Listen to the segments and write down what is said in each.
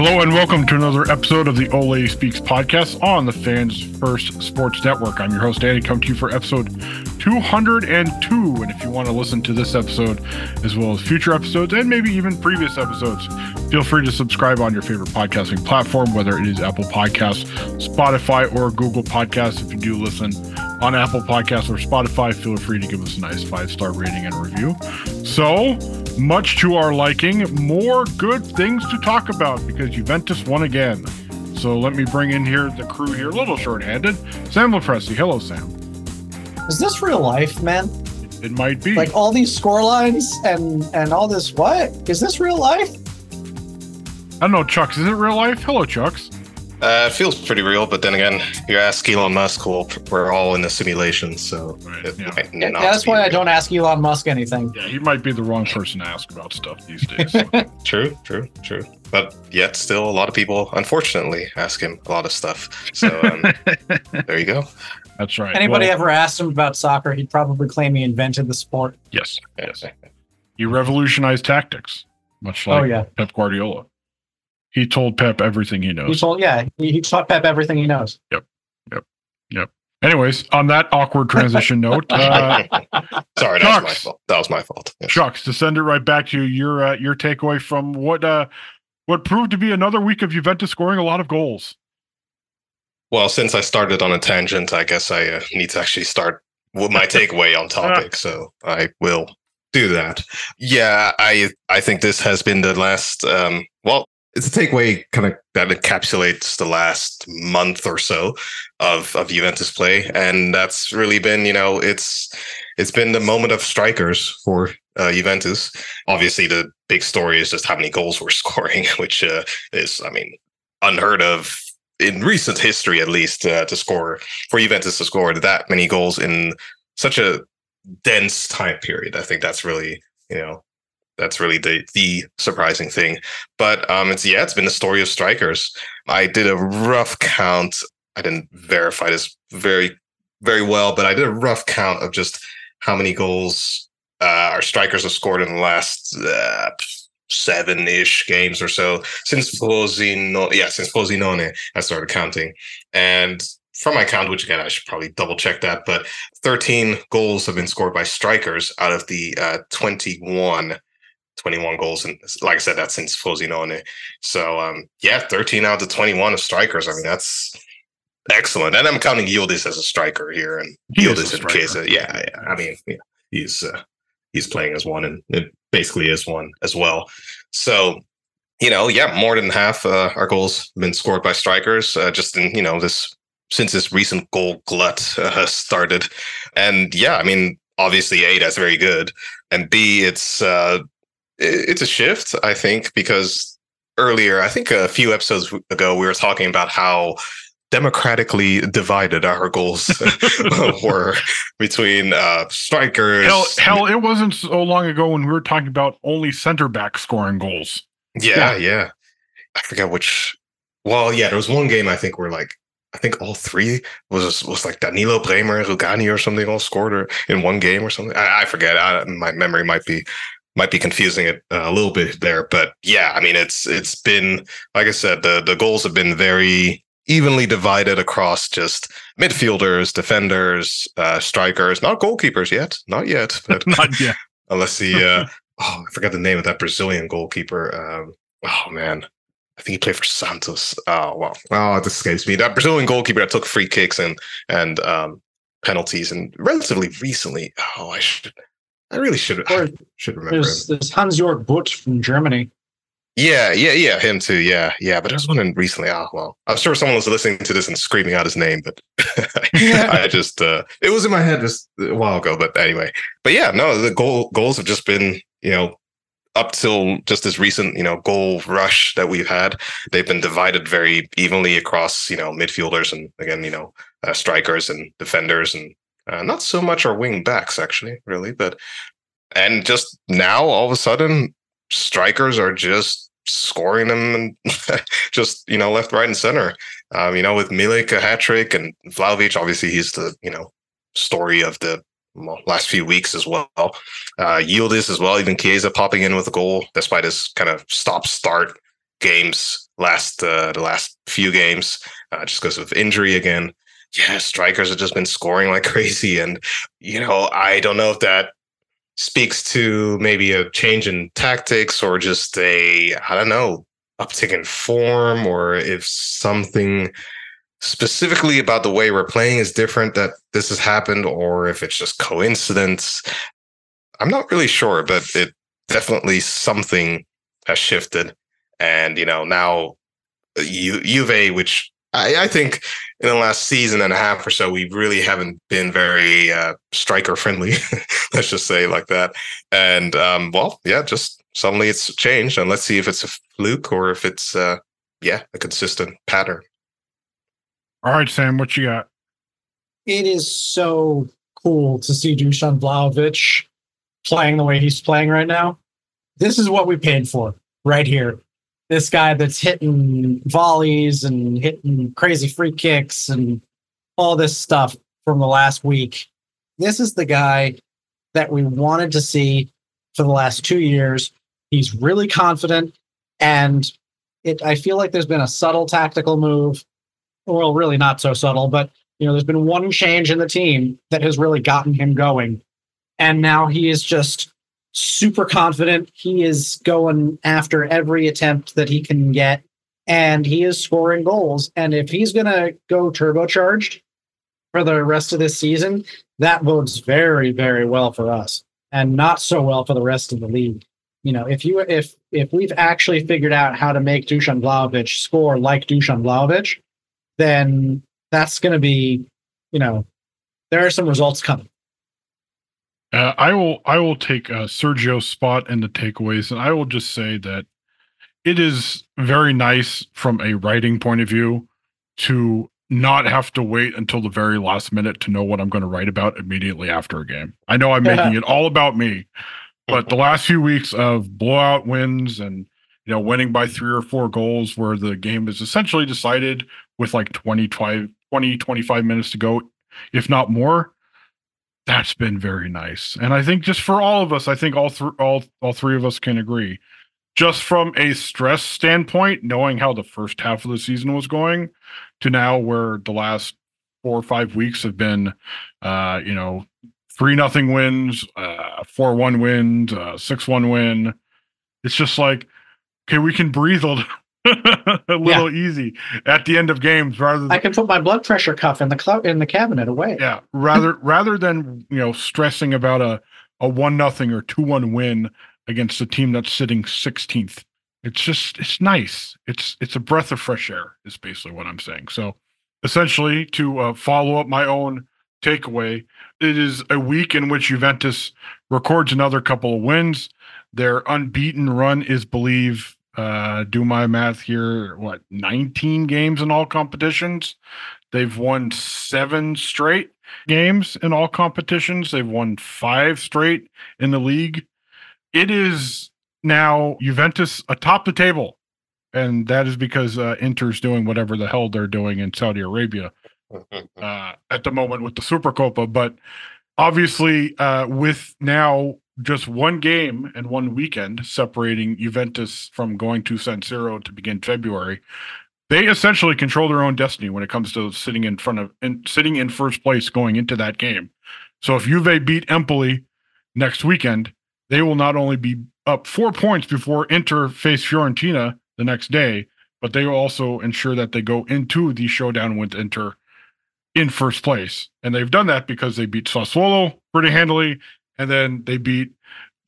Hello and welcome to another episode of the Ole Speaks podcast on the Fans First Sports Network. I'm your host, Danny, come to you for episode 202. And if you want to listen to this episode as well as future episodes and maybe even previous episodes, feel free to subscribe on your favorite podcasting platform, whether it is Apple Podcasts, Spotify, or Google Podcasts. If you do listen on Apple Podcasts or Spotify, feel free to give us a nice five star rating and review. So, much to our liking, more good things to talk about because Juventus won again. So let me bring in here the crew here, a little short-handed. Sam Lopresti. Hello, Sam. Is this real life, man? It might be. Like all these score lines and and all this what? Is this real life? I don't know, Chucks. Is it real life? Hello, Chucks. Uh, it feels pretty real, but then again, you ask Elon Musk, well, we're all in a simulation, so Right, it yeah. might Yeah, that's be why I don't ask Elon Musk anything. Yeah, he might be the wrong person to ask about stuff these days. True, true, true. But yet, still, a lot of people, unfortunately, ask him a lot of stuff. So um, there you go. That's right. Anybody Well, ever asked him about soccer, he'd probably claim he invented the sport. Yes. Yes. You revolutionized tactics, much like oh yeah, Pep Guardiola. He told Pep everything he knows. he knows. told yeah he, he taught Pep everything he knows. Yep, yep, yep. Anyways, on that awkward transition note, uh, Sorry, that was my fault. That was my fault. Yes. Chucks, to send it right back to you, your uh, your takeaway from what uh, what proved to be another week of Juventus scoring a lot of goals. Well, since I started on a tangent, I guess I uh, need to actually start with my takeaway on topic. So I will do that. Yeah, I I think this has been the last. Um, well, it's a takeaway kind of that encapsulates the last month or so of of Juventus play, and that's really been you know it's it's been the moment of strikers for uh, Juventus. Obviously, the big story is just how many goals we're scoring, which uh, is I mean unheard of in recent history, at least, uh, to score for Juventus to score that many goals in such a dense time period. I think that's really, you know, that's really the the surprising thing. But um, it's yeah, it's been the story of strikers. I did a rough count. I didn't verify this very very well, but I did a rough count of just how many goals uh, our strikers have scored in the last uh, seven-ish games or so since Frosinone. Yeah, since Frosinone, I started counting, and from my count, which again I should probably double check that, but 13 goals have been scored by strikers out of the uh, 21. 21 goals and like I said, that's since Frosinone. So um yeah, 13 out of 21 of strikers. I mean, that's excellent. And I'm counting Yildiz as a striker here and He Yildiz in case. of- yeah, yeah. I mean, yeah, he's uh, he's playing as one and it basically is one as well. So you know, yeah, more than half uh, our goals have been scored by strikers. Uh, just in you know this since this recent goal glut uh, started, and yeah, I mean, obviously, a that's very good, and b it's uh, it's a shift, I think, because earlier, I think a few episodes ago, we were talking about how democratically divided our goals were between uh, strikers. Hell, hell, it wasn't so long ago when we were talking about only center back scoring goals. Yeah, yeah. I forget which. Well, yeah, there was one game I think where like I think all three was was like Danilo Bremer, Rugani, or something all scored or in one game or something. I, I forget. I, my memory might be might be confusing it uh, a little bit there, but yeah, I mean it's it's been like I said, the the goals have been very evenly divided across just midfielders, defenders, uh, strikers, not goalkeepers yet, not yet, but Not yet. unless he uh oh I forgot the name of that Brazilian goalkeeper. Um oh man. I think he played for Santos. Oh well. Oh, it escapes me. That Brazilian goalkeeper that took free kicks and and um penalties and relatively recently. Oh, I should I really should I Or should remember him. there's there's Hans Jörg Butt from Germany. Yeah, yeah, yeah, him too. Yeah, yeah. But there's one recently. Oh well, I'm sure someone was listening to this and screaming out his name, but I just uh it was in my head just a while ago. But anyway, but yeah, no, the goal goals have just been you know up till just this recent you know goal rush that we've had. They've been divided very evenly across you know midfielders and again you know uh, strikers and defenders and uh, not so much our wing backs actually really, but and just now all of a sudden strikers are just scoring them just you know left, right, and center. Um, you know, with Milik a hat trick and Vlahovic, obviously he's the you know story of the last few weeks as well. Uh, Yildiz as well, even Chiesa popping in with a goal despite his kind of stop start games last uh, the last few games uh, just because of injury again. Yeah, strikers have just been scoring like crazy, and you know I don't know if that speaks to maybe a change in tactics or just a I don't know uptick in form or if something specifically about the way we're playing is different that this has happened or if it's just coincidence. I'm not really sure, but it definitely something has shifted. And, you know, now uh, U- Juve, which I, I, think in the last season and a half or so, we really haven't been very uh, striker friendly, let's just say like that. And, um, well, yeah, just suddenly it's changed. And let's see if it's a fluke or if it's, uh, yeah, a consistent pattern. All right, Sam, what you got? It is so cool to see Dusan Vlahovic playing the way he's playing right now. This is what we paid for right here. This guy that's hitting volleys and hitting crazy free kicks and all this stuff from the last week. This is the guy that we wanted to see for the last two years. He's really confident, and it. I feel like there's been a subtle tactical move well, really not so subtle, but you know, there's been one change in the team that has really gotten him going. And now he is just super confident. He is going after every attempt that he can get and he is scoring goals. And if he's going to go turbocharged for the rest of this season, that bodes very, very well for us and not so well for the rest of the league. You know, if you if if we've actually figured out how to make Dusan Vlahovic score like Dusan Vlahovic, then that's going to be, you know, there are some results coming. Uh, I will I will take uh, Sergio's spot in the takeaways, and I will just say that it is very nice from a writing point of view to not have to wait until the very last minute to know what I'm going to write about immediately after a game. I know I'm making it all about me, but the last few weeks of blowout wins and you know winning by three or four goals where the game is essentially decided with like 20, 20, 25 minutes to go, if not more. That's been very nice. And I think just for all of us, I think all three all all three of us can agree. Just from a stress standpoint, knowing how the first half of the season was going to now where the last four or five weeks have been uh, you know, three nothing wins, uh four one wins, uh six one win. It's just like, okay, we can breathe a little a little yeah. easy at the end of games rather than, I can put my blood pressure cuff in the in the cabinet away. Yeah, rather rather than, you know, stressing about a a 1 nothing or 2-1 win against a team that's sitting 16th. It's just it's nice. It's it's a breath of fresh air is basically what I'm saying. So, essentially to uh, follow up my own takeaway, it is a week in which Juventus records another couple of wins. Their unbeaten run is believe uh, do my math here, what, 19 games in all competitions? They've won seven straight games in all competitions. They've won five straight in the league. It is now Juventus atop the table. And that is because uh, Inter's doing whatever the hell they're doing in Saudi Arabia uh, at the moment with the Supercopa. But obviously, uh, with now just one game and one weekend separating Juventus from going to San Siro to begin February. They essentially control their own destiny when it comes to sitting in front of and sitting in first place going into that game. So if Juve beat Empoli next weekend, they will not only be up four points before Inter face Fiorentina the next day, but they will also ensure that they go into the showdown with Inter in first place. And they've done that because they beat Sassuolo pretty handily and then they beat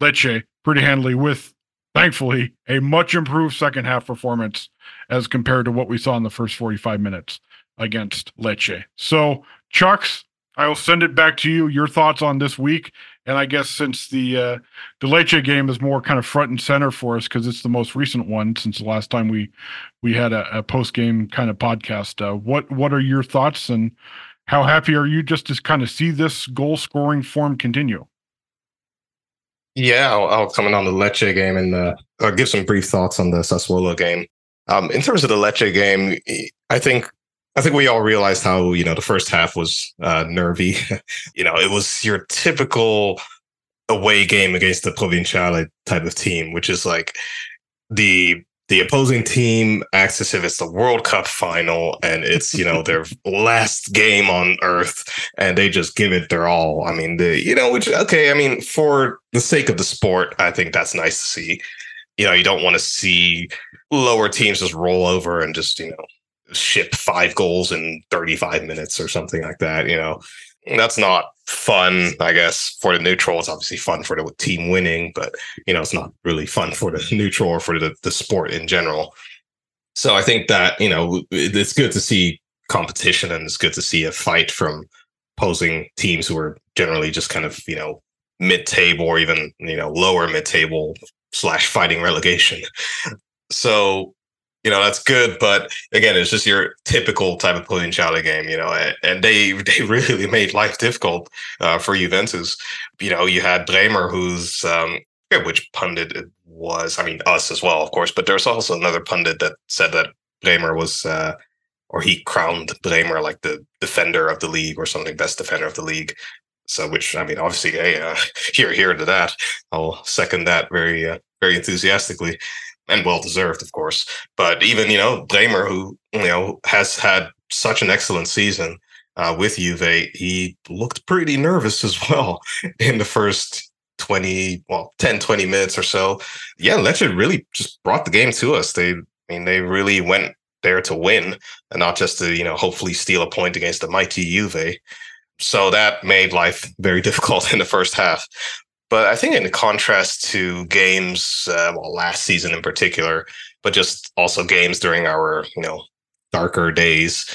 Lecce pretty handily with, thankfully, a much improved second half performance as compared to what we saw in the first 45 minutes against Lecce. So, Chucks, I will send it back to you. Your thoughts on this week, and I guess since the uh, the Lecce game is more kind of front and center for us because it's the most recent one since the last time we we had a, a post game kind of podcast. Uh, what what are your thoughts, and how happy are you just to kind of see this goal scoring form continue? Yeah, I'll, I'll comment on the Lecce game and uh, I'll give some brief thoughts on the Sassuolo game. Um, in terms of the Lecce game, I think I think we all realized how you know the first half was uh, nervy. you know, it was your typical away game against the Provinciale type of team, which is like the the opposing team acts as if it's the World Cup final and it's you know their last game on Earth, and they just give it their all. I mean, the you know, which okay, I mean, for the sake of the sport, I think that's nice to see. You know, you don't want to see lower teams just roll over and just you know ship five goals in 35 minutes or something like that. You know, that's not fun, I guess, for the neutral. It's obviously fun for the team winning, but you know, it's not really fun for the neutral or for the, the sport in general. So I think that, you know, it's good to see competition and it's good to see a fight from opposing teams who are generally just kind of, you know, mid table or even, you know, lower mid table slash fighting relegation. So you know that's good but again it's just your typical type of provinciale game you know and, and they they really made life difficult uh, for Juventus. You know you had Bremer who's um which pundit it was I mean us as well of course but there's also another pundit that said that Bremer was uh or he crowned Bremer like the defender of the league or something best defender of the league. So which I mean obviously hey uh, here here to that. I'll second that very uh, very enthusiastically and well deserved, of course. But even you know Bremer, who you know has had such an excellent season uh, with Juve, he looked pretty nervous as well in the first 20, well, 10, 20 minutes or so. Yeah, Lecce really just brought the game to us. They, I mean, they really went there to win and not just to, you know, hopefully steal a point against the mighty Juve. So that made life very difficult in the first half. But I think in contrast to games, uh, well, last season in particular, but just also games during our, you know, darker days,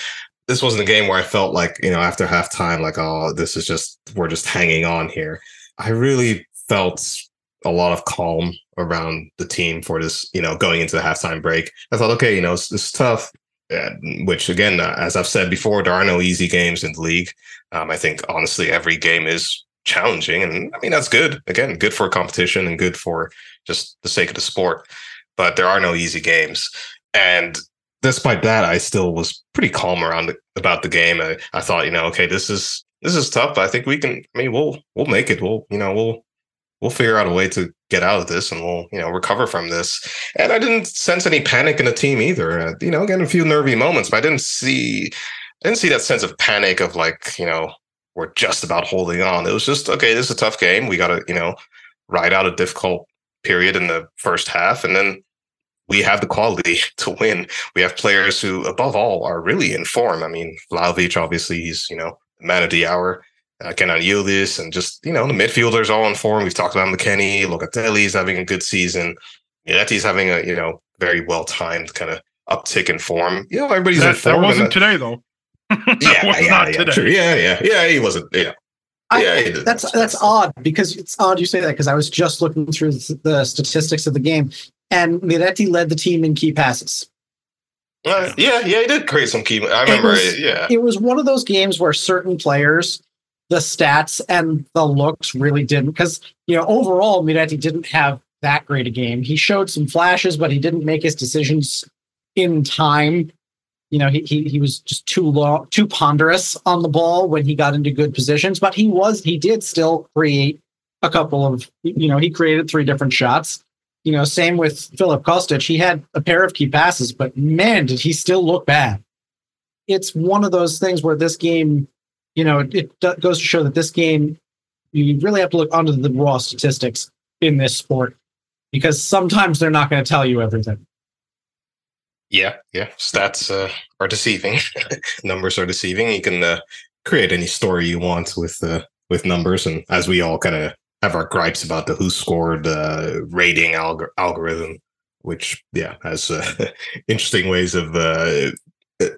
this wasn't a game where I felt like, you know, after halftime, like, oh, this is just, we're just hanging on here. I really felt a lot of calm around the team for this, you know, going into the halftime break. I thought, okay, you know, it's, tough. which again, uh, as I've said before, there are no easy games in the league. Um, I think honestly, every game is challenging. And I mean, that's good. Again, good for competition and good for just the sake of the sport. But there are no easy games. And despite that, I still was pretty calm around the, about the game. I, I thought, you know, okay, this is this is tough. I think we can. I mean, we'll we'll make it. We'll you know we'll we'll figure out a way to get out of this and we'll you know recover from this. And I didn't sense any panic in the team either. Uh, you know, again, a few nervy moments, but I didn't see I didn't see that sense of panic of like you know we're just about holding on. It was just okay. This is a tough game. We got to you know ride out a difficult period in the first half, and then we have the quality to win. We have players who, above all, are really in form. I mean, Vlahovic, obviously, he's you know man of the hour. Uh, Kenan Yildiz, and just you know the midfielders all in form. We've talked about McKennie, Locatelli's having a good season. Yeti's having a you know very well timed kind of uptick in form. You know everybody's that, in form. That wasn't today though. yeah, yeah, yeah, true. yeah, yeah, yeah. He wasn't. Yeah, I, yeah. that's that's odd because it's odd you say that because I was just looking through the statistics of the game, and Miretti led the team in key passes. Uh, yeah, yeah, he did create some key. I remember. It was, yeah, it was one of those games where certain players, the stats and the looks really didn't because you know overall Miretti didn't have that great a game. He showed some flashes, but he didn't make his decisions in time you know, he, he he was just too long, too ponderous on the ball when he got into good positions. But he was he did still create a couple of you know he created three different shots. You know, same with Filip Kostic. He had a pair of key passes, but man, did he still look bad. It's one of those things where this game, you know, it, it goes to show that this game, you really have to look under the raw statistics in this sport because sometimes they're not going to tell you everything. Yeah, yeah. Stats uh, are deceiving. numbers are deceiving. You can uh, create any story you want with uh, with numbers, and as we all kind of have our gripes about the WhoScored uh, rating alg- algorithm, which yeah has uh, interesting ways of uh,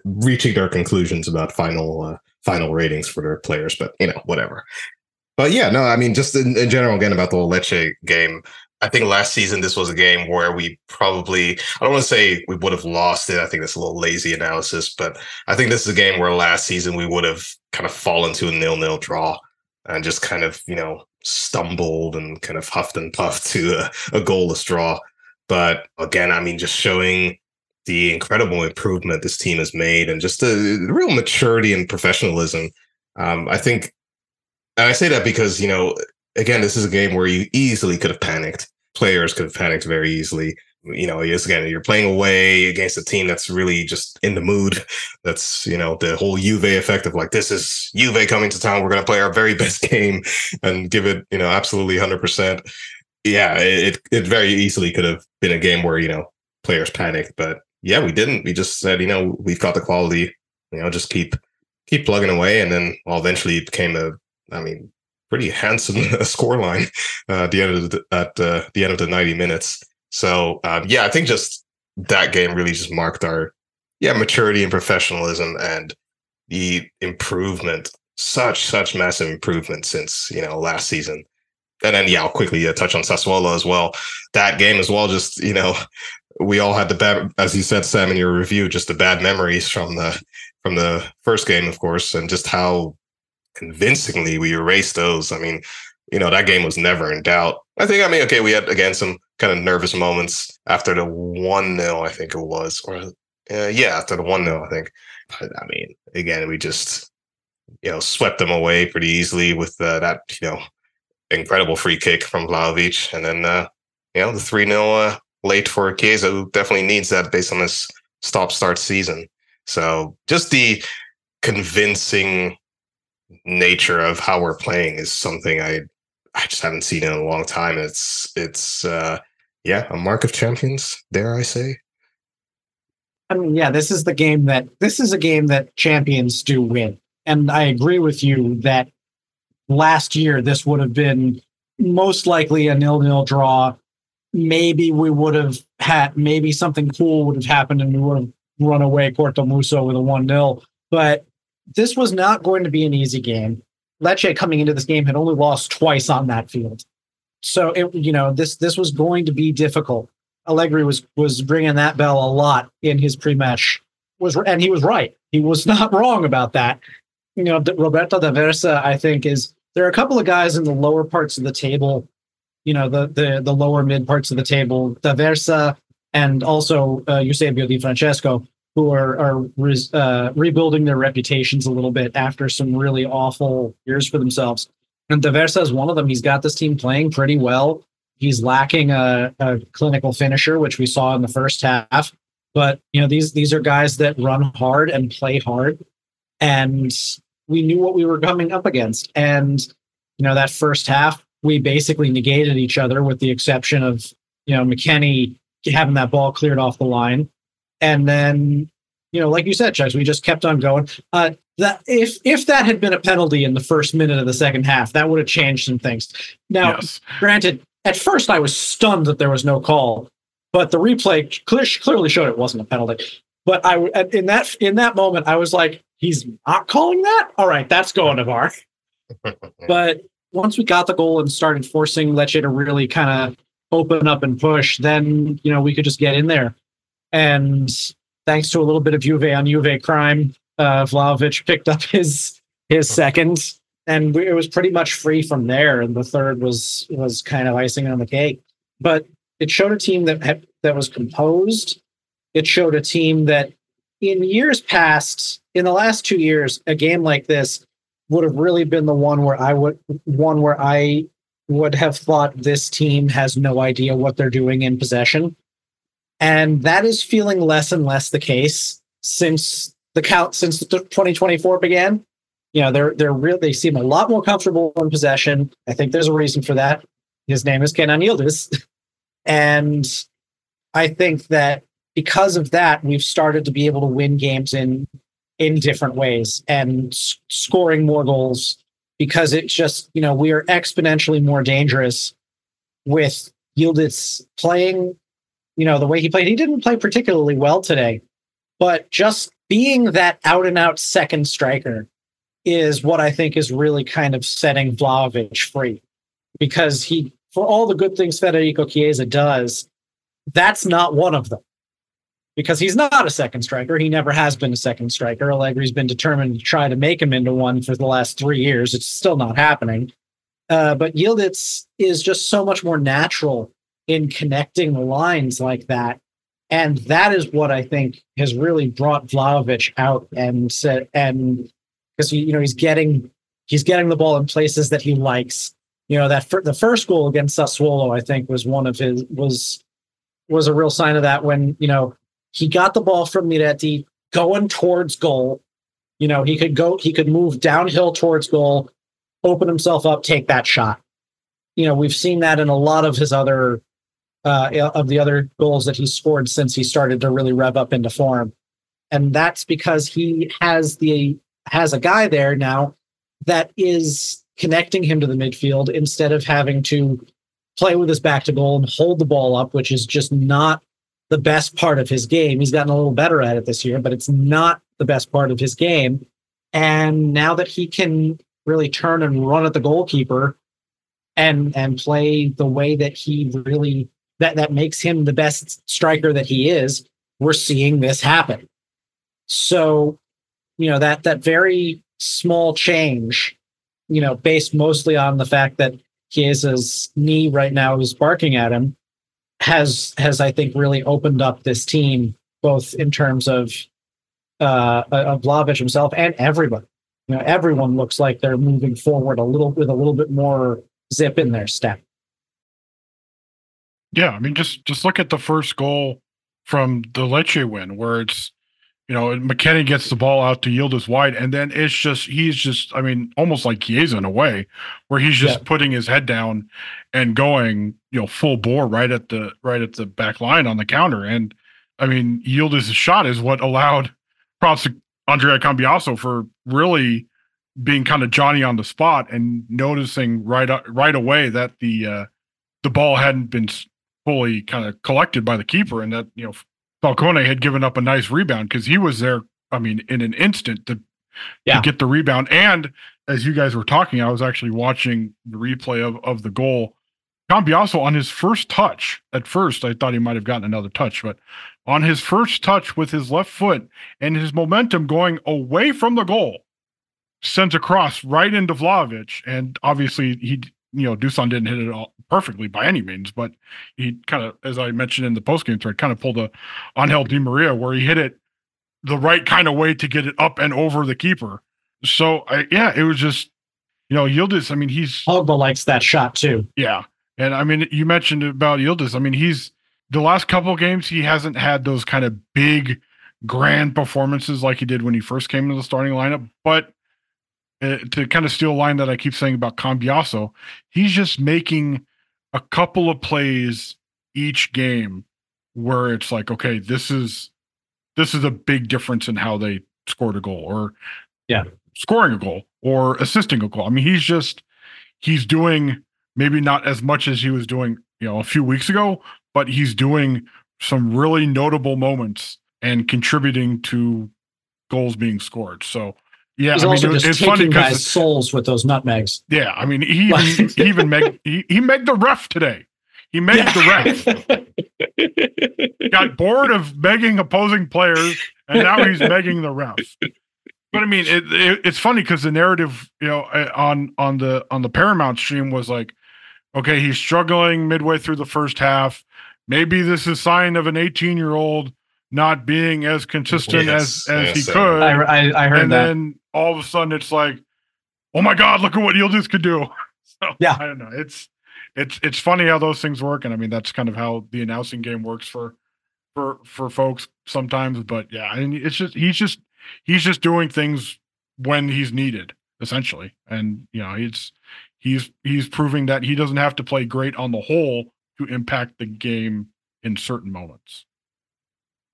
reaching their conclusions about final final ratings for their players. But you know, whatever. But yeah, no, I mean, just in, in general, again about the Lecce game, I think last season this was a game where we probably I don't want to say we would have lost it. I think that's a little lazy analysis, but I think this is a game where last season we would have kind of fallen to a nil-nil draw and just kind of, you know, stumbled and kind of huffed and puffed to a, a goalless draw. But again, I mean, just showing the incredible improvement this team has made and just the, the real maturity and professionalism. Um, I think, and I say that because, you know, again, this is a game where you easily could have panicked. Players could have panicked very easily you know, yes, again, you're playing away against a team that's really just in the mood. That's, you know, the whole Juve effect of like, this is Juve coming to town. We're going to play our very best game and give it, you know, absolutely 100%. Yeah, it, it very easily could have been a game where, you know, players panicked. But yeah, we didn't. We just said, you know, we've got the quality, you know, just keep, keep plugging away. And then well, eventually it became a, I mean, pretty handsome scoreline uh, at the end of the, at uh, the end of the 90 minutes. So um, yeah, I think just that game really just marked our yeah maturity and professionalism and the improvement. Such such massive improvement since you know last season. And then yeah, I'll quickly uh, touch on Sassuolo as well. That game as well, just you know, we all had the bad, as you said, Sam, in your review, just the bad memories from the from the first game, of course, and just how convincingly we erased those. I mean, you know, that game was never in doubt. I think, I mean, okay, we had again some kind of nervous moments after the 1 0, I think it was, or uh, yeah, after the 1 0, I think. But I mean, again, we just, you know, swept them away pretty easily with uh, that, you know, incredible free kick from Vlahovic. And then, uh, you know, the 3 0 uh, late for Chiesa, who definitely needs that based on this stop start season. So just the convincing nature of how we're playing is something I I just haven't seen in a long time. It's it's uh yeah, a mark of champions, dare I say. I mean, yeah, this is the game that this is a game that champions do win. And I agree with you that last year this would have been most likely a nil-nil draw. Maybe we would have had maybe something cool would have happened and we would have run away Corto Muso with a 1-0. But this was not going to be an easy game. Lecce coming into this game had only lost twice on that field. So it, you know, this this was going to be difficult. Allegri was was bringing that bell a lot in his pre-match. Was and he was right. He was not wrong about that. You know, Roberto D'Aversa, I think, is there are a couple of guys in the lower parts of the table. You know, the the the lower mid parts of the table. D'Aversa and also uh, Eusebio Di Francesco, who are are uh, rebuilding their reputations a little bit after some really awful years for themselves. And D'Aversa is one of them. He's got this team playing pretty well. He's lacking a, a clinical finisher, which we saw in the first half. But you know these these are guys that run hard and play hard, and we knew what we were coming up against. And you know that first half, we basically negated each other, with the exception of you know McKennie having that ball cleared off the line and then you know, like you said, Chucks, we just kept on going. Uh, that if if that had been a penalty in the first minute of the second half, that would have changed some things. Now, yes. granted, at first I was stunned that there was no call, but the replay clear, clearly showed it wasn't a penalty. But I in that in that moment I was like, he's not calling that. All right, that's going to VAR. but once we got the goal and started forcing Lecce to really kind of open up and push, then you know we could just get in there. And thanks to a little bit of Juve on Juve crime, uh, Vlahovic picked up his his second, and it was pretty much free from there. And the third was was kind of icing on the cake. But it showed a team that had, that was composed. It showed a team that, in years past, in the last two years, a game like this would have really been the one where I would one where I would have thought this team has no idea what they're doing in possession and that is feeling less and less the case since the count since 2024 began. You know, they're they're real. They seem a lot more comfortable in possession. I think there's a reason for that. His name is Kenan Yildiz, and I think that because of that, we've started to be able to win games in in different ways and s- scoring more goals because it's just you know we are exponentially more dangerous with Yildiz playing you know, the way he played. He didn't play particularly well today, but just being that out and out second striker is what I think is really kind of setting Vlahovic free because he, for all the good things Federico Chiesa does, that's not one of them because he's not a second striker. He never has been a second striker. Allegri's been determined to try to make him into one for the last three years. It's still not happening. Uh, but Yildiz is just so much more natural in connecting lines like that. And that is what I think has really brought Vlahovic out and said, and because you know he's getting he's getting the ball in places that he likes. You know that the first goal against Sassuolo, I think, was one of his was was a real sign of that when you know he got the ball from Miretti going towards goal. You know he could go he could move downhill towards goal, open himself up, take that shot. You know we've seen that in a lot of his other uh, of the other goals that he's scored since he started to really rev up into form, and that's because he has the has a guy there now that is connecting him to the midfield instead of having to play with his back to goal and hold the ball up, which is just not the best part of his game. He's gotten a little better at it this year, but it's not the best part of his game. And now that he can really turn and run at the goalkeeper and and play the way that he really that that makes him the best striker that he is, we're seeing this happen. So, you know, that that very small change, you know, based mostly on the fact that Chiesa's knee right now is barking at him, has has I think really opened up this team both in terms of uh of Vlahovic himself and everybody. You know, everyone looks like they're moving forward a little with a little bit more zip in their step. Yeah, I mean, just just look at the first goal from the Lecce win, where it's you know McKennie gets the ball out to Yildiz wide, and then it's just he's just I mean almost like Chiesa in a way, where he's just yeah. putting his head down and going you know full bore right at the right at the back line on the counter, and I mean Yildiz's shot is what allowed props to Andrea Cambiaso for really being kind of Johnny on the spot and noticing right right away that the uh, the ball hadn't been fully kind of collected by the keeper, and that you know Falcone had given up a nice rebound because he was there. I mean, in an instant to, yeah. to get the rebound. And as you guys were talking, I was actually watching the replay of of the goal. Cambiaso on his first touch. At first, I thought he might have gotten another touch, but on his first touch with his left foot and his momentum going away from the goal, sends a cross right into Vlahovic. And obviously, he you know, Dusan didn't hit it all perfectly by any means, but he kind of, as I mentioned in the post postgame thread, kind of pulled a Angel Di Maria where he hit it the right kind of way to get it up and over the keeper. So I, yeah, it was just, you know, Yildiz. I mean, he's Pogba likes that shot too. Yeah, and I mean, you mentioned about Yildiz. I mean, he's the last couple games he hasn't had those kind of big, grand performances like he did when he first came into the starting lineup, but uh, to kind of steal a line that I keep saying about Cambiaso, he's just making a couple of plays each game where it's like, okay, this is this is a big difference in how they scored a goal or yeah, scoring a goal or assisting a goal. I mean, he's just he's doing maybe not as much as he was doing, you know, a few weeks ago, but he's doing some really notable moments and contributing to goals being scored. So yeah, he's I also mean, just it's taking guys' souls with those nutmegs. Yeah, I mean, he even, he even meg he, he megged the ref today. He megged yeah. the ref. Got bored of begging opposing players, and now he's begging the ref. But I mean, it, it, it's funny because the narrative, you know, eh, on on the on the Paramount stream was like, okay, he's struggling midway through the first half. Maybe this is sign of an 18 year old not being as consistent yes, as as yes, he could. I, I, I heard and that. then all of a sudden it's like, oh my god, look at what Yildiz could do. So, yeah, I don't know. It's it's it's funny how those things work, and I mean that's kind of how the announcing game works for for for folks sometimes. But yeah, I mean it's just he's just he's just doing things when he's needed essentially, and you know it's he's he's proving that he doesn't have to play great on the whole to impact the game in certain moments.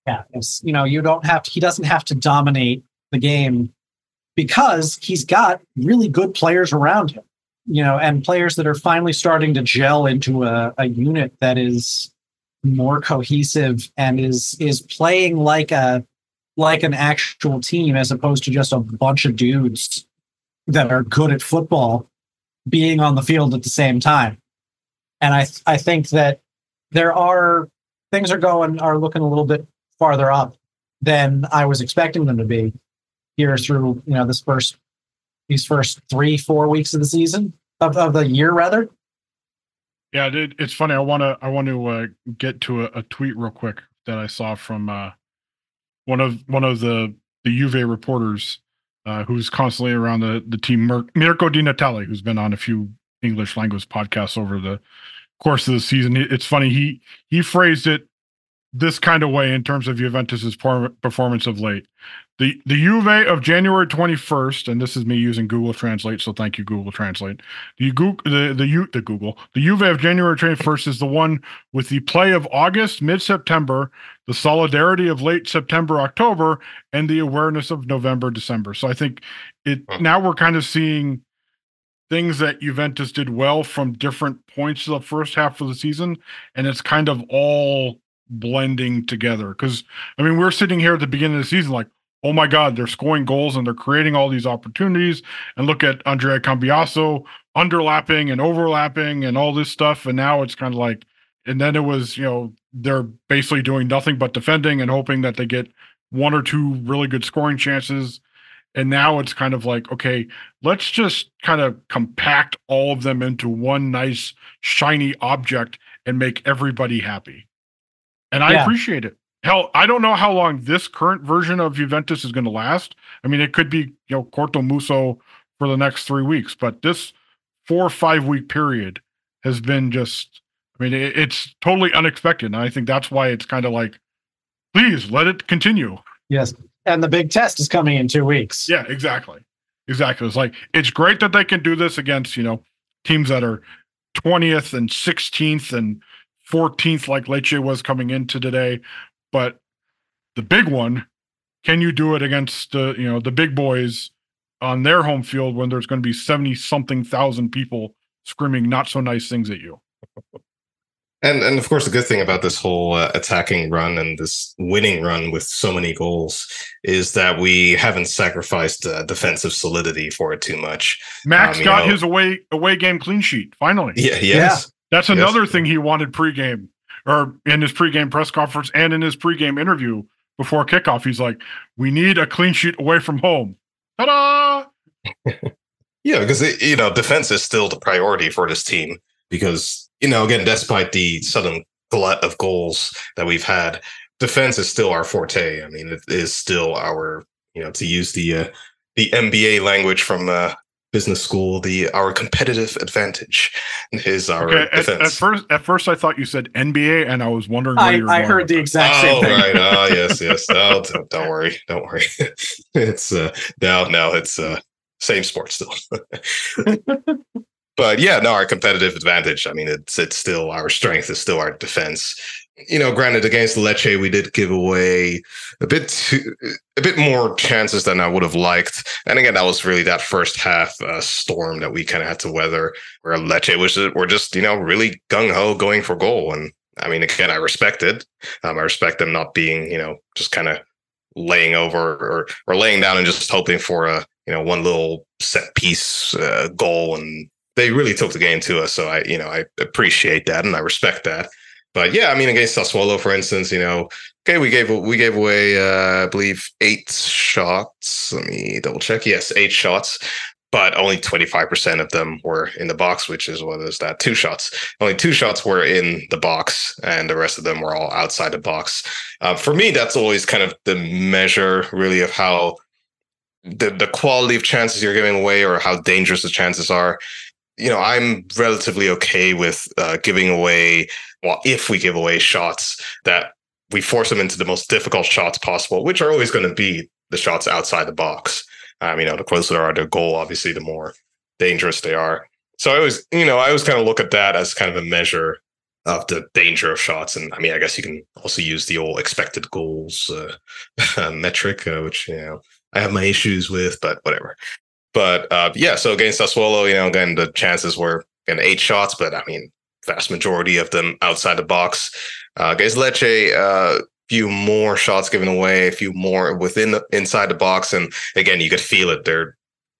Yeah, you know, you don't have to, he doesn't have to dominate the game because he's got really good players around him, you know, and players that are finally starting to gel into a, a unit that is more cohesive and is is playing like a like an actual team as opposed to just a bunch of dudes that are good at football being on the field at the same time. And I I think that there are things are going are looking a little bit farther up than I was expecting them to be here through you know this first these first three four weeks of the season. of, of the year, rather. Yeah, it, it's funny. I want to I want to uh, get to a, a, tweet real quick that I saw from uh, one of one of the the Juve reporters uh, who's constantly around the the team, Mirko Di Natale, who's been on a few English language podcasts over the course of the season. It's funny he he phrased it this kind of way in terms of Juventus's performance of late. The the Juve of January 21st, and this is me using Google Translate, so thank you Google Translate. The Google the the U the Google the Juve of January 21st is the one with the play of August, mid September, the solidarity of late September, October, and the awareness of November, December. So I think it hmm. now we're kind of seeing things that Juventus did well from different points of the first half of the season, and it's kind of all blending together. Because I mean, we're sitting here at the beginning of the season like, oh my God, they're scoring goals and they're creating all these opportunities. And look at Andrea Cambiaso underlapping and overlapping and all this stuff. And now it's kind of like, and then it was, you know, they're basically doing nothing but defending and hoping that they get one or two really good scoring chances. And now it's kind of like, okay, let's just kind of compact all of them into one nice, shiny object and make everybody happy and I yeah. appreciate it. Hell, I don't know how long this current version of Juventus is going to last. I mean, it could be you know Corto Muso for the next three weeks, but this four or five week period has been just. I mean, it, it's totally unexpected, and I think that's why it's kind of like, please let it continue. Yes, and the big test is coming in two weeks. Yeah, exactly, exactly. It's like it's great that they can do this against you know teams that are twentieth and sixteenth and 14th like Lecce was coming into today. But the big one, can you do it against the you know the big boys on their home field when there's going to be 70 something thousand people screaming not so nice things at you? And and of course, the good thing about this whole uh, attacking run and this winning run with so many goals is that we haven't sacrificed uh, defensive solidity for it too much. Max um, got know, his away away game clean sheet finally. Yeah, yes. That's another yes. thing he wanted pregame or in his pregame press conference and in his pregame interview before kickoff. He's like, "We need a clean sheet away from home." Ta-da! yeah, because you know defense is still the priority for this team because you know again, despite the sudden glut of goals that we've had, defense is still our forte. I mean, it is still our you know to use the uh, the MBA language from uh, business school, the our competitive advantage is our okay, at, at, first, at first, I thought you said NBA, and I was wondering. I, I heard the exact same oh, thing. right. Oh, yes, yes. Oh, don't, don't worry. Don't worry. it's uh, now, now it's uh, same sport still. but yeah, no, our competitive advantage. I mean, it's it's still our strength is still our defense you know, granted, against Lecce, we did give away a bit too, a bit more chances than I would have liked. And again, that was really that first half uh, storm that we kind of had to weather, where Lecce was were just you know really gung ho going for goal. And I mean, again, I respect it. Um, I respect them not being you know just kind of laying over or or laying down and just hoping for a you know one little set piece uh, goal and they really took the game to us so i you know i appreciate that and i respect that but yeah, I mean, against Sassuolo, for instance, you know, okay, we gave we gave away, uh, I believe, eight shots. Let me double check. Yes, eight shots, but only twenty five percent of them were in the box, which is what is that? Two shots. Only two shots were in the box, and the rest of them were all outside the box. Uh, for me, that's always kind of the measure, really, of how the the quality of chances you're giving away or how dangerous the chances are you know, I'm relatively okay with uh, giving away, well, if we give away shots that we force them into the most difficult shots possible, which are always going to be the shots outside the box. Um, you know, the closer they are to goal, obviously, the more dangerous they are. So I was, you know, I always kind of look at that as kind of a measure of the danger of shots. And I mean, I guess you can also use the old expected goals uh, metric, uh, which, you know, I have my issues with, but whatever. But uh, yeah, so against Sassuolo, you know, again, the chances were in eight shots, but I mean, vast majority of them outside the box. Uh, against Lecce, a uh, few more shots given away, a few more within the, inside the box, and again, you could feel it. They're,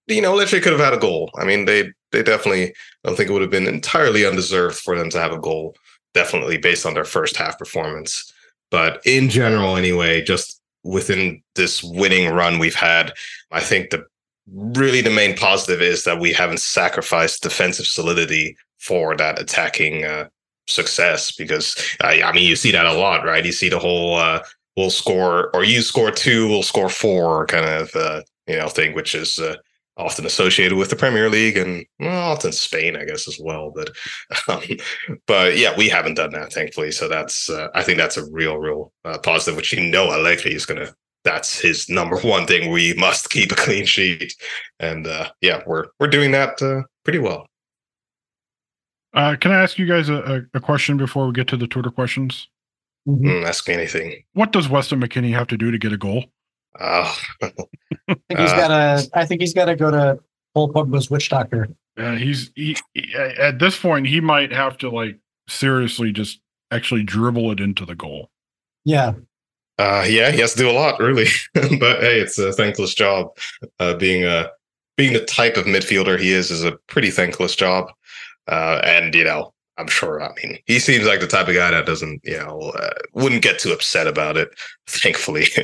you know, Lecce could have had a goal. I mean, they they definitely. I don't think it would have been entirely undeserved for them to have a goal. Definitely based on their first half performance, but in general, anyway, just within this winning run we've had, I think the really the main positive is that we haven't sacrificed defensive solidity for that attacking uh, success because uh, I mean you see that a lot, right? You see the whole uh, we'll score or you score two, we'll score four kind of uh, you know thing, which is uh, often associated with the Premier League and well, often Spain, I guess, as well. But um, but yeah, we haven't done that, thankfully. So that's uh, I think that's a real, real positive, which you know Allegri is gonna. That's his number one thing. We must keep a clean sheet, and uh, yeah, we're we're doing that uh, pretty well. Uh, can I ask you guys a, a, question before we get to the Twitter questions? Mm-hmm. Mm, ask me anything. What does Weston McKennie have to do to get a goal? Oh. I think he's got to. I think he's got to go to Paul Pogba's witch doctor. Yeah, he's he, he, at this point he might have to like seriously just actually dribble it into the goal. Yeah. Uh, yeah, he has to do a lot, really. but hey, it's a thankless job. Uh, being a being the type of midfielder he is is a pretty thankless job. Uh, and you know, I'm sure. I mean, he seems like the type of guy that doesn't, you know, uh, wouldn't get too upset about it. Thankfully,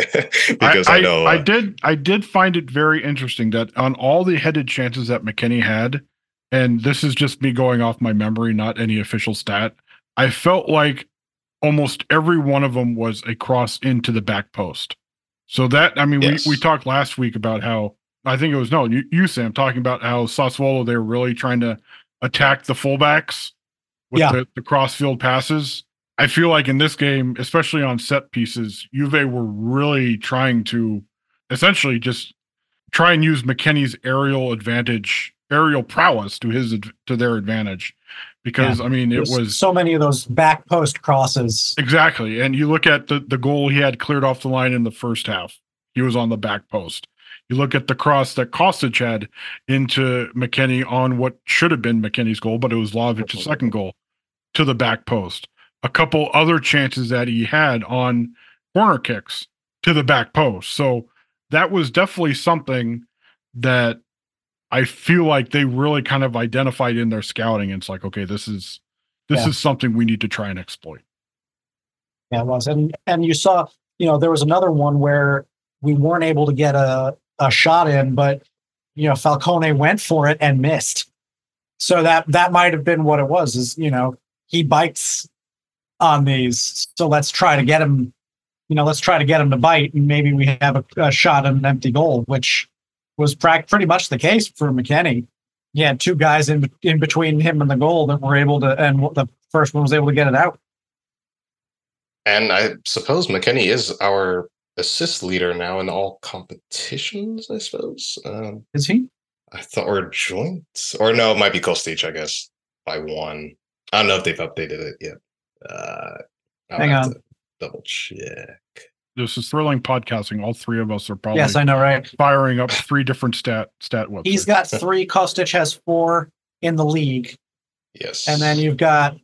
because I, I, I know uh, I did. I did find it very interesting that on all the headed chances that McKennie had, and this is just me going off my memory, not any official stat. I felt like almost every one of them was a cross into the back post. So that I mean, yes. we we talked last week about how I think it was no you, you Sam talking about how Sassuolo they were really trying to attack the fullbacks with yeah. the, the crossfield passes. I feel like in this game, especially on set pieces, Juve were really trying to essentially just try and use McKennie's aerial advantage, aerial prowess to his to their advantage. Because yeah. I mean, it There's was so many of those back post crosses. Exactly, and you look at the the goal he had cleared off the line in the first half. He was on the back post. You look at the cross that Kostic had into McKennie on what should have been McKennie's goal, but it was Vlahovic's second goal to the back post. A couple other chances that he had on corner kicks to the back post. So that was definitely something that I feel like they really kind of identified in their scouting. It's like, okay, this is this yeah. is something we need to try and exploit. Yeah, it was. And and you saw, you know, there was another one where we weren't able to get a a shot in, but you know Falcone went for it and missed. So that that might have been what it was. Is you know he bites on these, so let's try to get him. You know, let's try to get him to bite, and maybe we have a, a shot at an empty goal, which was pretty much the case for McKennie. He had two guys in in between him and the goal that were able to, and the first one was able to get it out. And I suppose McKennie is our assist leader now in all competitions, I suppose. Um, Is he? I thought, or joint or no, it might be Kostic, I guess, by one. I don't know if they've updated it yet. Uh, Hang on. Double check. This is thrilling podcasting. All three of us are probably yes, I know, right? Firing up three different stat stat websites. He's got three. Kostic has four in the league. Yes, and then you've got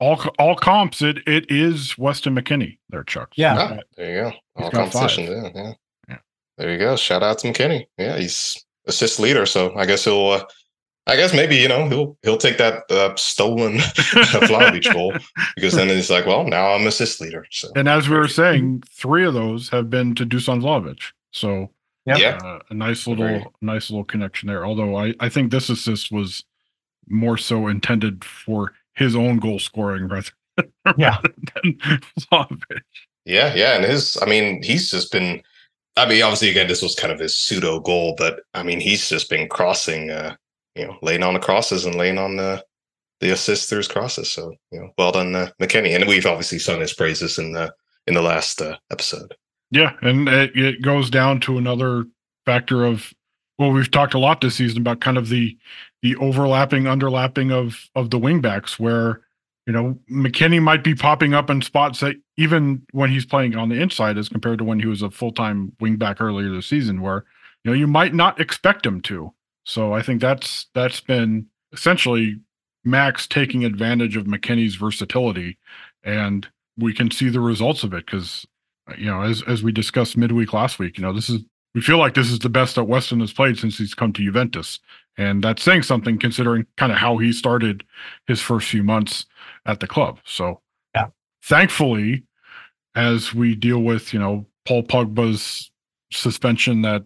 all all comps. It it is Weston McKennie There, Chuck. Yeah, ah, there you go. All competitions. Yeah, yeah, yeah. There you go. Shout out to McKennie. Yeah, he's assist leader. So I guess he'll. Uh, I guess maybe you know he'll he'll take that uh, stolen Vlahovic goal because then he's like, well, now I'm assist leader. So and as we were saying, three of those have been to Dusan Vlahovic. So yeah, uh, a nice little nice little connection there. Although I I think this assist was more so intended for his own goal scoring rather, yeah. than Vlahovic. Yeah, yeah. And his I mean, he's just been I mean, obviously again, this was kind of his pseudo goal, but I mean he's just been crossing uh, you know, laying on the crosses and laying on the the assists through his crosses. So, you know, well done, uh, McKennie. And we've obviously sung his praises in the in the last uh, episode. Yeah, and it, it goes down to another factor of well, we've talked a lot this season about kind of the the overlapping, underlapping of of the wingbacks, where you know McKennie might be popping up in spots that even when he's playing on the inside, as compared to when he was a full time wingback earlier this season, where you know you might not expect him to. So I think that's that's been essentially Max taking advantage of McKennie's versatility, and we can see the results of it because you know as as we discussed midweek last week, you know this is we feel like this is the best that Weston has played since he's come to Juventus. And that's saying something considering kind of how he started his first few months at the club. So yeah. thankfully, as we deal with, you know, Paul Pogba's suspension that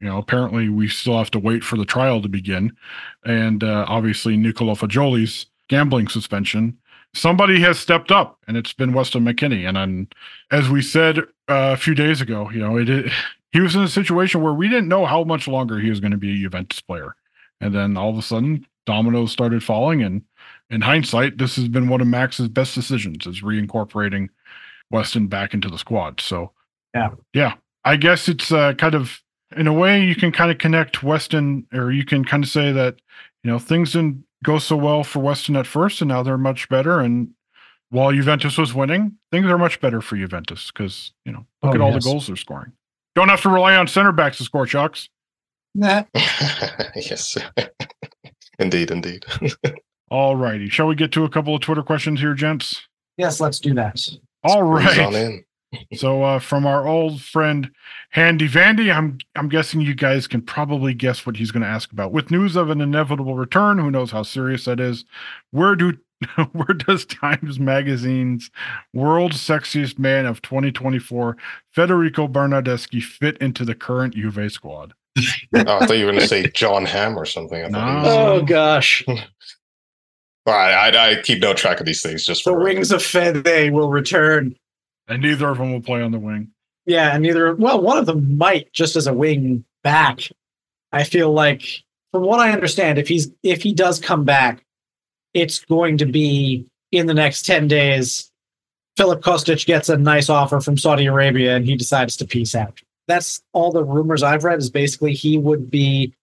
You know, apparently we still have to wait for the trial to begin, and uh, obviously Nicola Fagioli's gambling suspension. Somebody has stepped up, and it's been Weston McKennie. And I'm, as we said uh, a few days ago, you know, it, it he was in a situation where we didn't know how much longer he was going to be a Juventus player, and then all of a sudden dominoes started falling, and in hindsight, this has been one of Max's best decisions is reincorporating Weston back into the squad. So Yeah. yeah, I guess it's uh, kind of in a way you can kind of connect Weston, or you can kind of say that you know things didn't go so well for Weston at first, and now they're much better. And while Juventus was winning, things are much better for Juventus because you know look Oh, at all yes. the goals they're scoring. Don't have to rely on center backs to score chucks. Nah, yes. indeed, indeed. All righty, shall we get to a couple of Twitter questions here, gents? yes, let's do that. All right. On right. In. So uh, from our old friend Handy Vandy, I'm I'm guessing you guys can probably guess what he's going to ask about. With news of an inevitable return, who knows how serious that is? Where do where does Times Magazine's World Sexiest Man of 2024, Federico Bernardeschi, fit into the current Juve squad? Oh, I thought you were going to say Jon Hamm or something. I thought he was- No. Oh gosh, All right, I, I keep no track of these things just the for wings of Fede will return. And neither of them will play on the wing. Yeah, and neither. Well, one of them might just as a wing back. I feel like, from what I understand, if he's if he does come back, it's going to be in the next ten days. Filip Kostic gets a nice offer from Saudi Arabia, and he decides to peace out. That's all the rumors I've read. Is basically he would be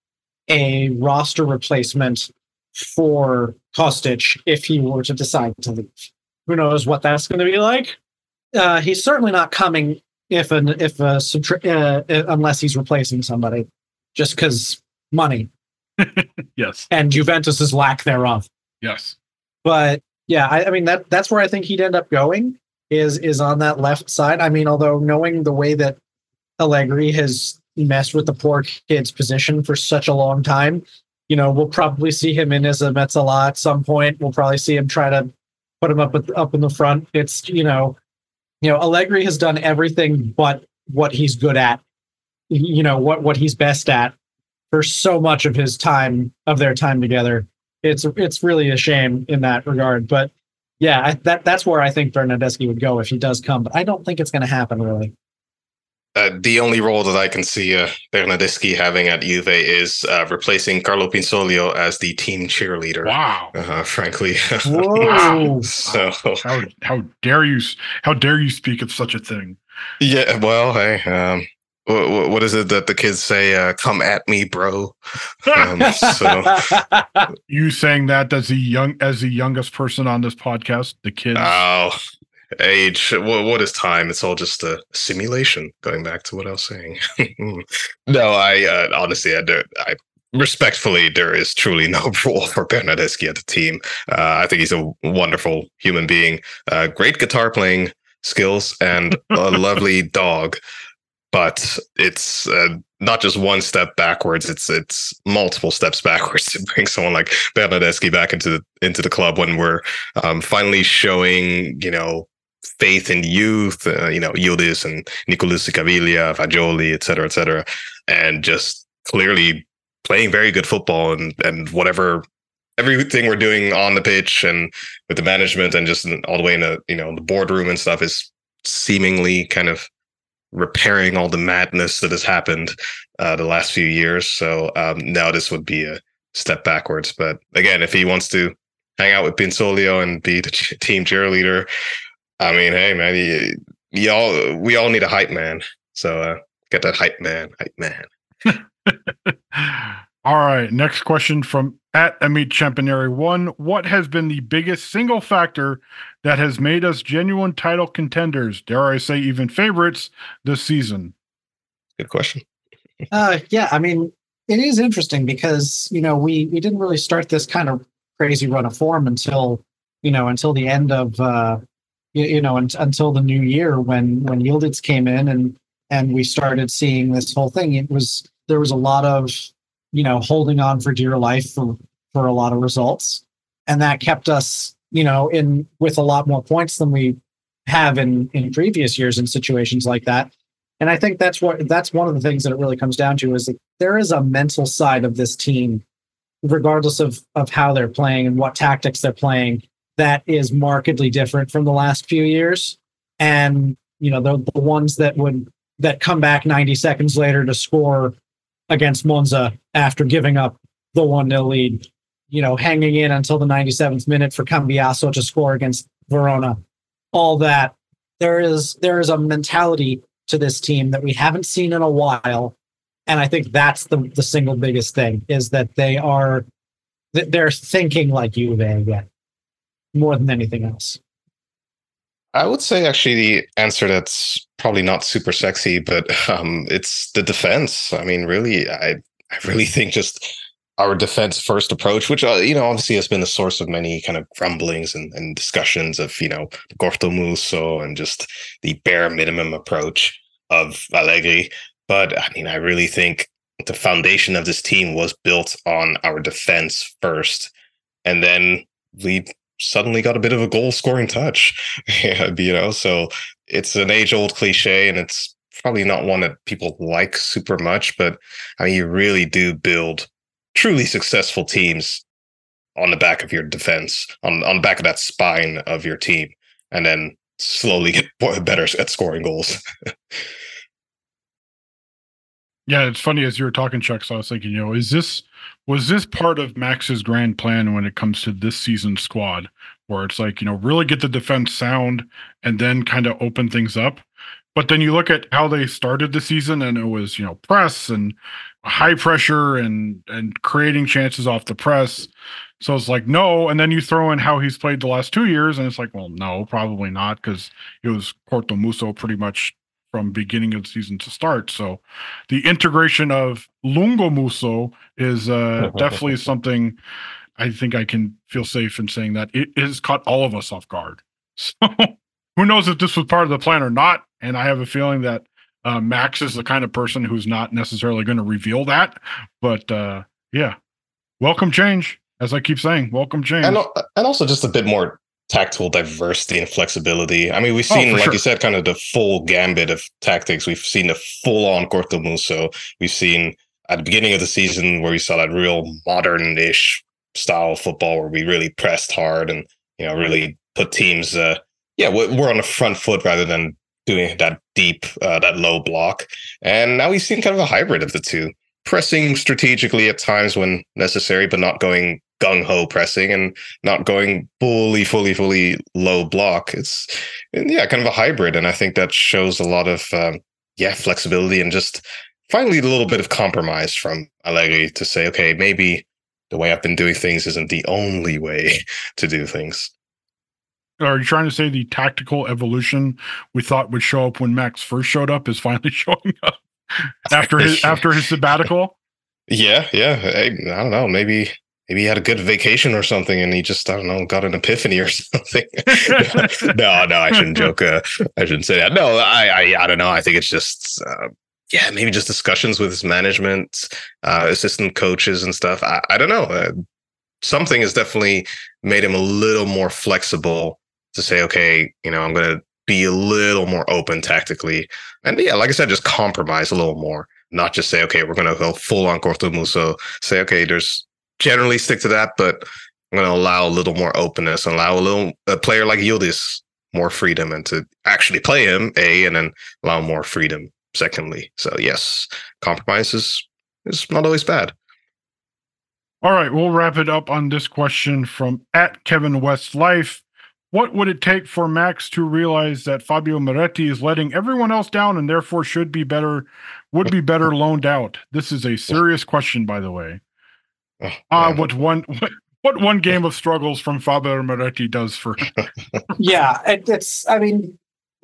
a roster replacement for Kostic if he were to decide to leave. Who knows what that's going to be like? Uh, he's certainly not coming if an if a uh, uh, unless he's replacing somebody, just because money Yes. and Juventus's lack thereof. Yes. But yeah, I, I mean that that's where I think he'd end up going is is on that left side. I mean, although knowing the way that Allegri has messed with the poor kid's position for such a long time, you know, we'll probably see him in as a mezzala at some point. We'll probably see him try to put him up with, up in the front. It's you know, you know, Allegri has done everything but what he's good at. You know what what he's best at for so much of his time of their time together it's it's really a shame in that regard. But yeah, I, that that's where I think Bernardeschi would go if he does come. But I don't think it's going to happen really. Uh, the only role that I can see uh, Bernardeschi having at Juve is uh, replacing Carlo Pinsoglio as the team cheerleader. Wow. Uh, frankly, Whoa! so How how dare you how dare you speak of such a thing? yeah. Well, hey, um, what, what is it that the kids say? Uh, Come at me, bro. Um, so, You saying that as the young as the youngest person on this podcast, the kids. oh, age. What, what is time? It's all just a simulation. Going back to what I was saying. no, I uh, honestly, I, do, I respectfully, there is truly no role for Bernardeschi at the team. Uh, I think he's a wonderful human being, uh, great guitar playing skills, and a lovely dog. But it's uh, not just one step backwards; it's it's multiple steps backwards to bring someone like Bernardeschi back into the into the club when we're um, finally showing, you know, faith in youth. Uh, you know, Yildiz and Nicolussi Caviglia, Fagioli, et cetera, et cetera, and just clearly playing very good football and and whatever everything we're doing on the pitch and with the management and just all the way in the you know the boardroom and stuff is seemingly kind of repairing all the madness that has happened uh, the last few years. So um, now this would be a step backwards. But again, if he wants to hang out with Pinsoglio and be the team cheerleader, I mean, hey man, you, you all we all need a hype man. So uh, get that hype man, hype man. All right. Next question from at Amit Champaneri one. What has been the biggest single factor that has made us genuine title contenders? Dare I say even favorites this season? Good question. Uh, yeah, I mean, it is interesting because you know we we didn't really start this kind of crazy run of form until you know until the end of uh, you, you know un- until the new year when when Yildiz came in and and we started seeing this whole thing. It was there was a lot of you know holding on for dear life for for a lot of results, and that kept us you know in with a lot more points than we have in in previous years in situations like that. And I think that's what that's one of the things that it really comes down to is that there is a mental side of this team, regardless of of how they're playing and what tactics they're playing, that is markedly different from the last few years. And you know, the, the ones that would that come back 90 seconds later to score against Monza after giving up the 1 0 lead, you know, hanging in until the 97th minute for Cambiaso to score against Verona. All that. There is there is a mentality to this team that we haven't seen in a while. And I think that's the the single biggest thing is that they are they're thinking like Juve again, more than anything else. I would say actually the answer that's probably not super sexy, but um, it's the defense. I mean, really, I I really think just our defense first approach, which uh, you know obviously has been the source of many kind of grumblings and, and discussions of you know Muso and just the bare minimum approach of Allegri. But I mean, I really think the foundation of this team was built on our defense first, and then we suddenly got a bit of a goal scoring touch. you know, so it's an age old cliche and it's probably not one that people like super much, but I mean, you really do build truly successful teams on the back of your defense, on, on the back of that spine of your team, and then slowly get better at scoring goals. yeah, it's funny as you were talking, Chuck. So I was thinking, you know, is this was this part of Max's grand plan when it comes to this season's squad, where it's like, you know, really get the defense sound and then kind of open things up? But then you look at how they started the season and it was, you know, press and high pressure and and creating chances off the press. So it's like no, and then you throw in how he's played the last two years, and it's like, well, no, probably not, because it was Corto Muso pretty much from beginning of the season to start. So the integration of Lungo Muso is uh, definitely something I think I can feel safe in saying that it has caught all of us off guard. So who knows if this was part of the plan or not? And I have a feeling that uh, Max is the kind of person who's not necessarily going to reveal that. But uh, yeah, welcome change. As I keep saying, welcome change. And, and also just a bit more tactical diversity and flexibility. I mean, we've oh, seen, oh, like sure. you said, kind of the full gambit of tactics. We've seen the full on Corto Muso. We've seen at the beginning of the season where we saw that real modern ish style of football where we really pressed hard and, you know, really put teams, uh, yeah, we're on the front foot rather than doing that deep, uh, that low block. And now we've seen kind of a hybrid of the two, pressing strategically at times when necessary, but not going gung ho pressing and not going fully, fully, fully low block. It's yeah, kind of a hybrid, and I think that shows a lot of um, yeah flexibility and just finally a little bit of compromise from Allegri to say, okay, maybe the way I've been doing things isn't the only way to do things. Are you trying to say the tactical evolution we thought would show up when Max first showed up is finally showing up after his after his sabbatical? Yeah, yeah. I, I don't know. Maybe maybe he had a good vacation or something and he just i don't know got an epiphany or something. No no i shouldn't joke uh, i shouldn't say that. No i i, I don't know. I think it's just uh, yeah maybe just discussions with his management uh, assistant coaches and stuff. I, I don't know. Uh, something has definitely made him a little more flexible to say okay you know i'm gonna be a little more open tactically. And yeah like i said just compromise a little more. Not just say okay we're gonna go full on Corto Muso say okay there's generally stick to that, but I'm going to allow a little more openness and allow a little a player like Yildiz more freedom and to actually play him a and then allow more freedom secondly. So yes, compromise is, is not always bad. All right, we'll wrap it up on this question from at Kevin West Life. What would it take for Max to realize that Fabio Miretti is letting everyone else down and therefore should be better, would be better loaned out? This is a serious question, by the way. Oh, uh, what one what one game of struggles from Fabio Miretti does for yeah it, it's i mean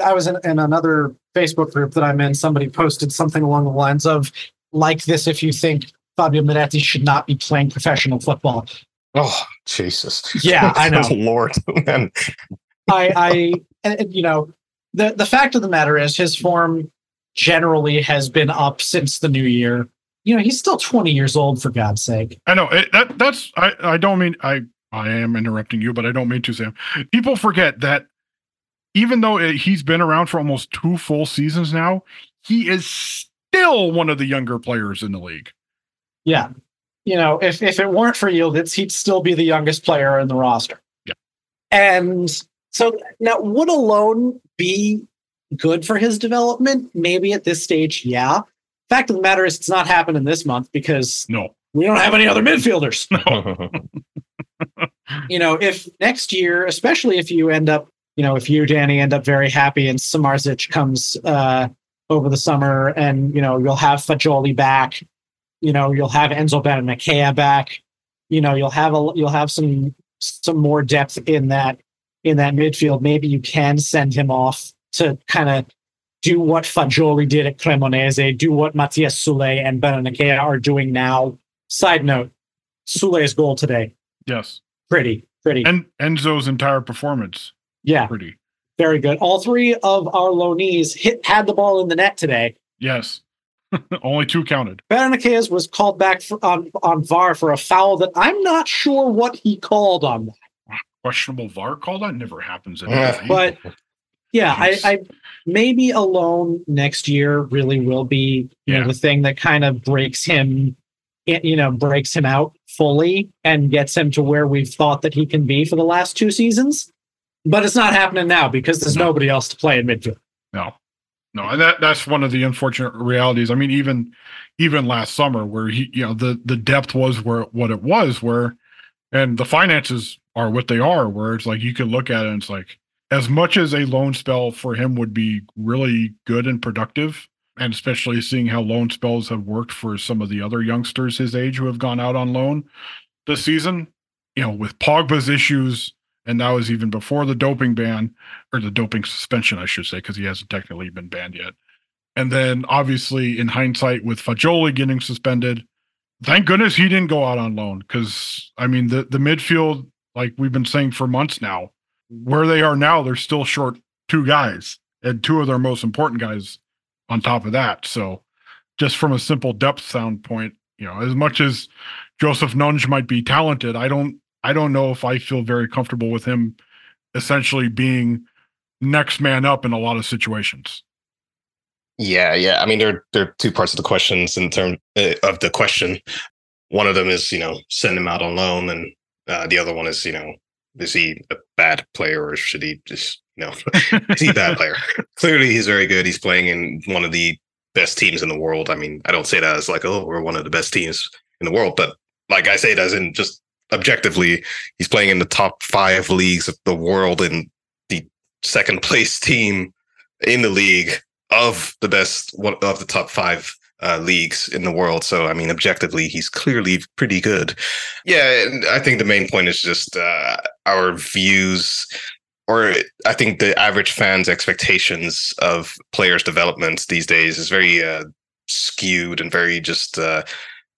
i was in, in, another facebook group that i'm in somebody posted something along the lines of like this if you think fabio miretti should not be playing professional football. Oh jesus. Yeah i know. Lord man. I i and, you know the the fact of the matter is his form generally has been up since the new year you know, he's still 20 years old for God's sake. I know it, that that's I I don't mean I I am interrupting you, but I don't mean to, Sam. People forget that even though it, he's been around for almost two full seasons now, he is still one of the younger players in the league. Yeah. You know, if if it weren't for Yildiz, he'd still be the youngest player in the roster. Yeah. And so now would a loan be good for his development? Maybe at this stage, yeah. Fact of the matter is it's not happening this month because No. we don't have any other midfielders. No. you know, if next year, especially if you end up, you know, if you, Danny, end up very happy and Samardzic comes uh, over the summer and, you know, you'll have Fagioli back, you know, you'll have Enzo Barrenechea back, you know, you'll have a, you'll have some, some more depth in that, in that midfield. Maybe you can send him off to kind of do what Fagioli did at Cremonese, do what Matias Soulé and Barrenechea are doing now. Side note, Soulé's goal today, Yes. pretty, pretty. And Enzo's entire performance, Yeah, pretty. very good. All three of our loanees hit had the ball in the net today. Yes. Only two counted. Barrenechea's was called back for, on on VAR for a foul that I'm not sure what he called on that. Questionable VAR call that never happens. In Yeah. NBA. But yeah, I, I maybe a loan next year really will be Yeah. know, the thing that kind of breaks him, you know, breaks him out fully and gets him to where we've thought that he can be for the last two seasons. But it's not happening now because there's No. nobody else to play in midfield. No, no, and that that's one of the unfortunate realities. I mean, even even last summer, where he, you know, the the depth was where what it was, where, and the finances are what they are, where it's like you could look at it and it's like as much as a loan spell for him would be really good and productive, and especially seeing how loan spells have worked for some of the other youngsters his age who have gone out on loan this season, you know, with Pogba's issues. And that was even before the doping ban or the doping suspension, I should say, because he hasn't technically been banned yet. And then obviously in hindsight with Fagioli getting suspended, thank goodness he didn't go out on loan. Cause I mean the the midfield, like we've been saying for months now, where they are now, they're still short two guys and two of their most important guys on top of that. So just from a simple depth standpoint, you know, as much as Joseph Nonge might be talented, I don't I don't know if I feel very comfortable with him essentially being next man up in a lot of situations. Yeah, yeah. I mean, there there are two parts of the questions in terms uh, of the question. One of them is, you know, send him out on loan, and uh, the other one is, you know, is he a bad player or should he just, you know, is he a bad player? Clearly, he's very good. He's playing in one of the best teams in the world. I mean, I don't say that as like, oh, we're one of the best teams in the world, but like I say it as in just objectively, he's playing in the top five leagues of the world and the second place team in the league of the best one of the top five uh, leagues in the world. So I mean, objectively, he's clearly pretty good. Yeah, I think the main point is just uh, our views, or I think the average fan's expectations of players' developments these days is very uh, skewed and very just uh,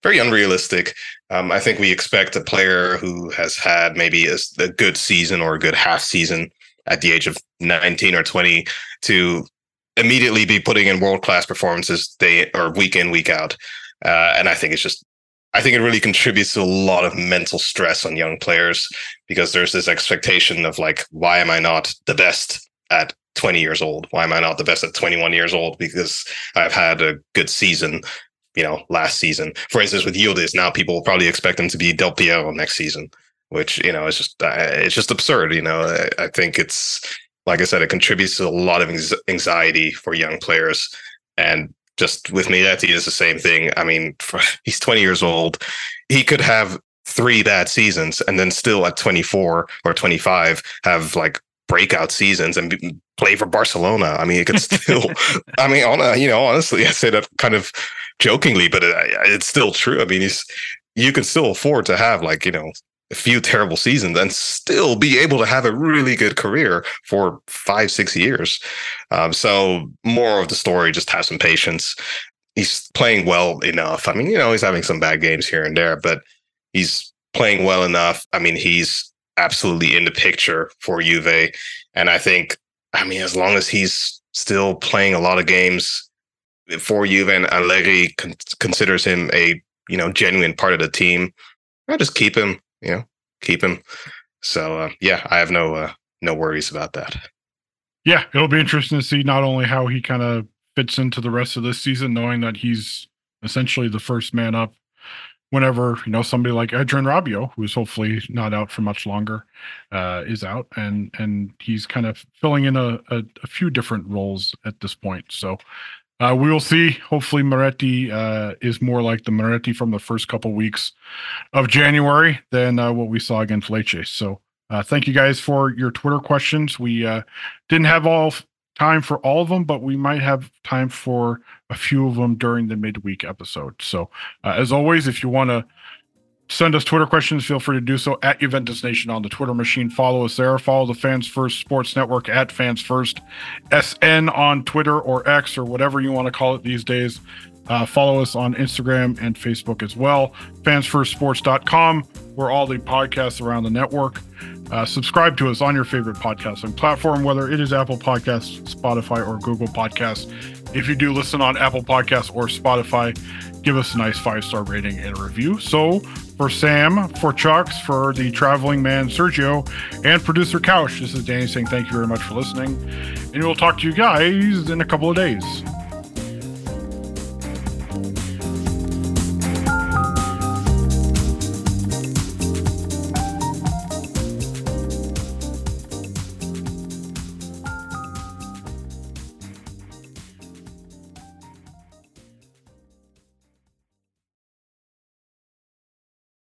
very unrealistic. Um, I think we expect a player who has had maybe a, a good season or a good half season at the age of 19 or 20 to immediately be putting in world class performances day or week in week out. Uh, and i think it's just i think it really contributes to a lot of mental stress on young players because there's this expectation of like why am i not the best at 20 years old? Why am i not the best at 21 years old? Because i've had a good season you know last season. For instance with Yildiz now people will probably expect him to be del piero next season which you know is just uh, it's just absurd you know? I, I think it's like I said, it contributes to a lot of anxiety for young players. And just with Miretti, it's the same thing. I mean, for, he's 20 years old. He could have three bad seasons and then still at 24 or 25 have like breakout seasons and be, play for Barcelona. I mean, it could still, I mean, on a, you know, honestly, I say that kind of jokingly, but it, it's still true. I mean, he's, you can still afford to have like, you know, a few terrible seasons and still be able to have a really good career for five, six years. Um, so, more of the story, just have some patience. He's playing well enough. I mean, you know, he's having some bad games here and there, but he's playing well enough. I mean, he's absolutely in the picture for Juve. And I think, I mean, as long as he's still playing a lot of games for Juve and Allegri con- considers him a, you know, genuine part of the team, I just keep him you know, keep him. So uh, yeah, I have no uh, no worries about that. Yeah, it'll be interesting to see not only how he kind of fits into the rest of this season, knowing that he's essentially the first man up whenever you know somebody like Adrien Rabiot, who's hopefully not out for much longer, uh, is out, and and he's kind of filling in a, a, a few different roles at this point. So uh, we will see. Hopefully, Miretti uh, is more like the Miretti from the first couple weeks of January than uh, what we saw against Lecce. So uh, thank you guys for your Twitter questions. We uh, didn't have all time for all of them, but we might have time for a few of them during the midweek episode. So, uh, as always, if you want to send us Twitter questions, feel free to do so at Juventus Nation on the Twitter machine. Follow us there. Follow the Fans First Sports Network at Fans First SN on Twitter or X or whatever you want to call it these days. Uh, follow us on Instagram and Facebook as well. Fansfirstsports.com, where all the podcasts around the network. Uh, subscribe to us on your favorite podcasting platform, whether it is Apple Podcasts, Spotify, or Google Podcasts. If you do listen on Apple Podcasts or Spotify, give us a nice five star rating and a review. So, for Sam, for Chucks, for the traveling man Sergio, and producer Couch, this is Danny saying thank you very much for listening. And we'll talk to you guys in a couple of days.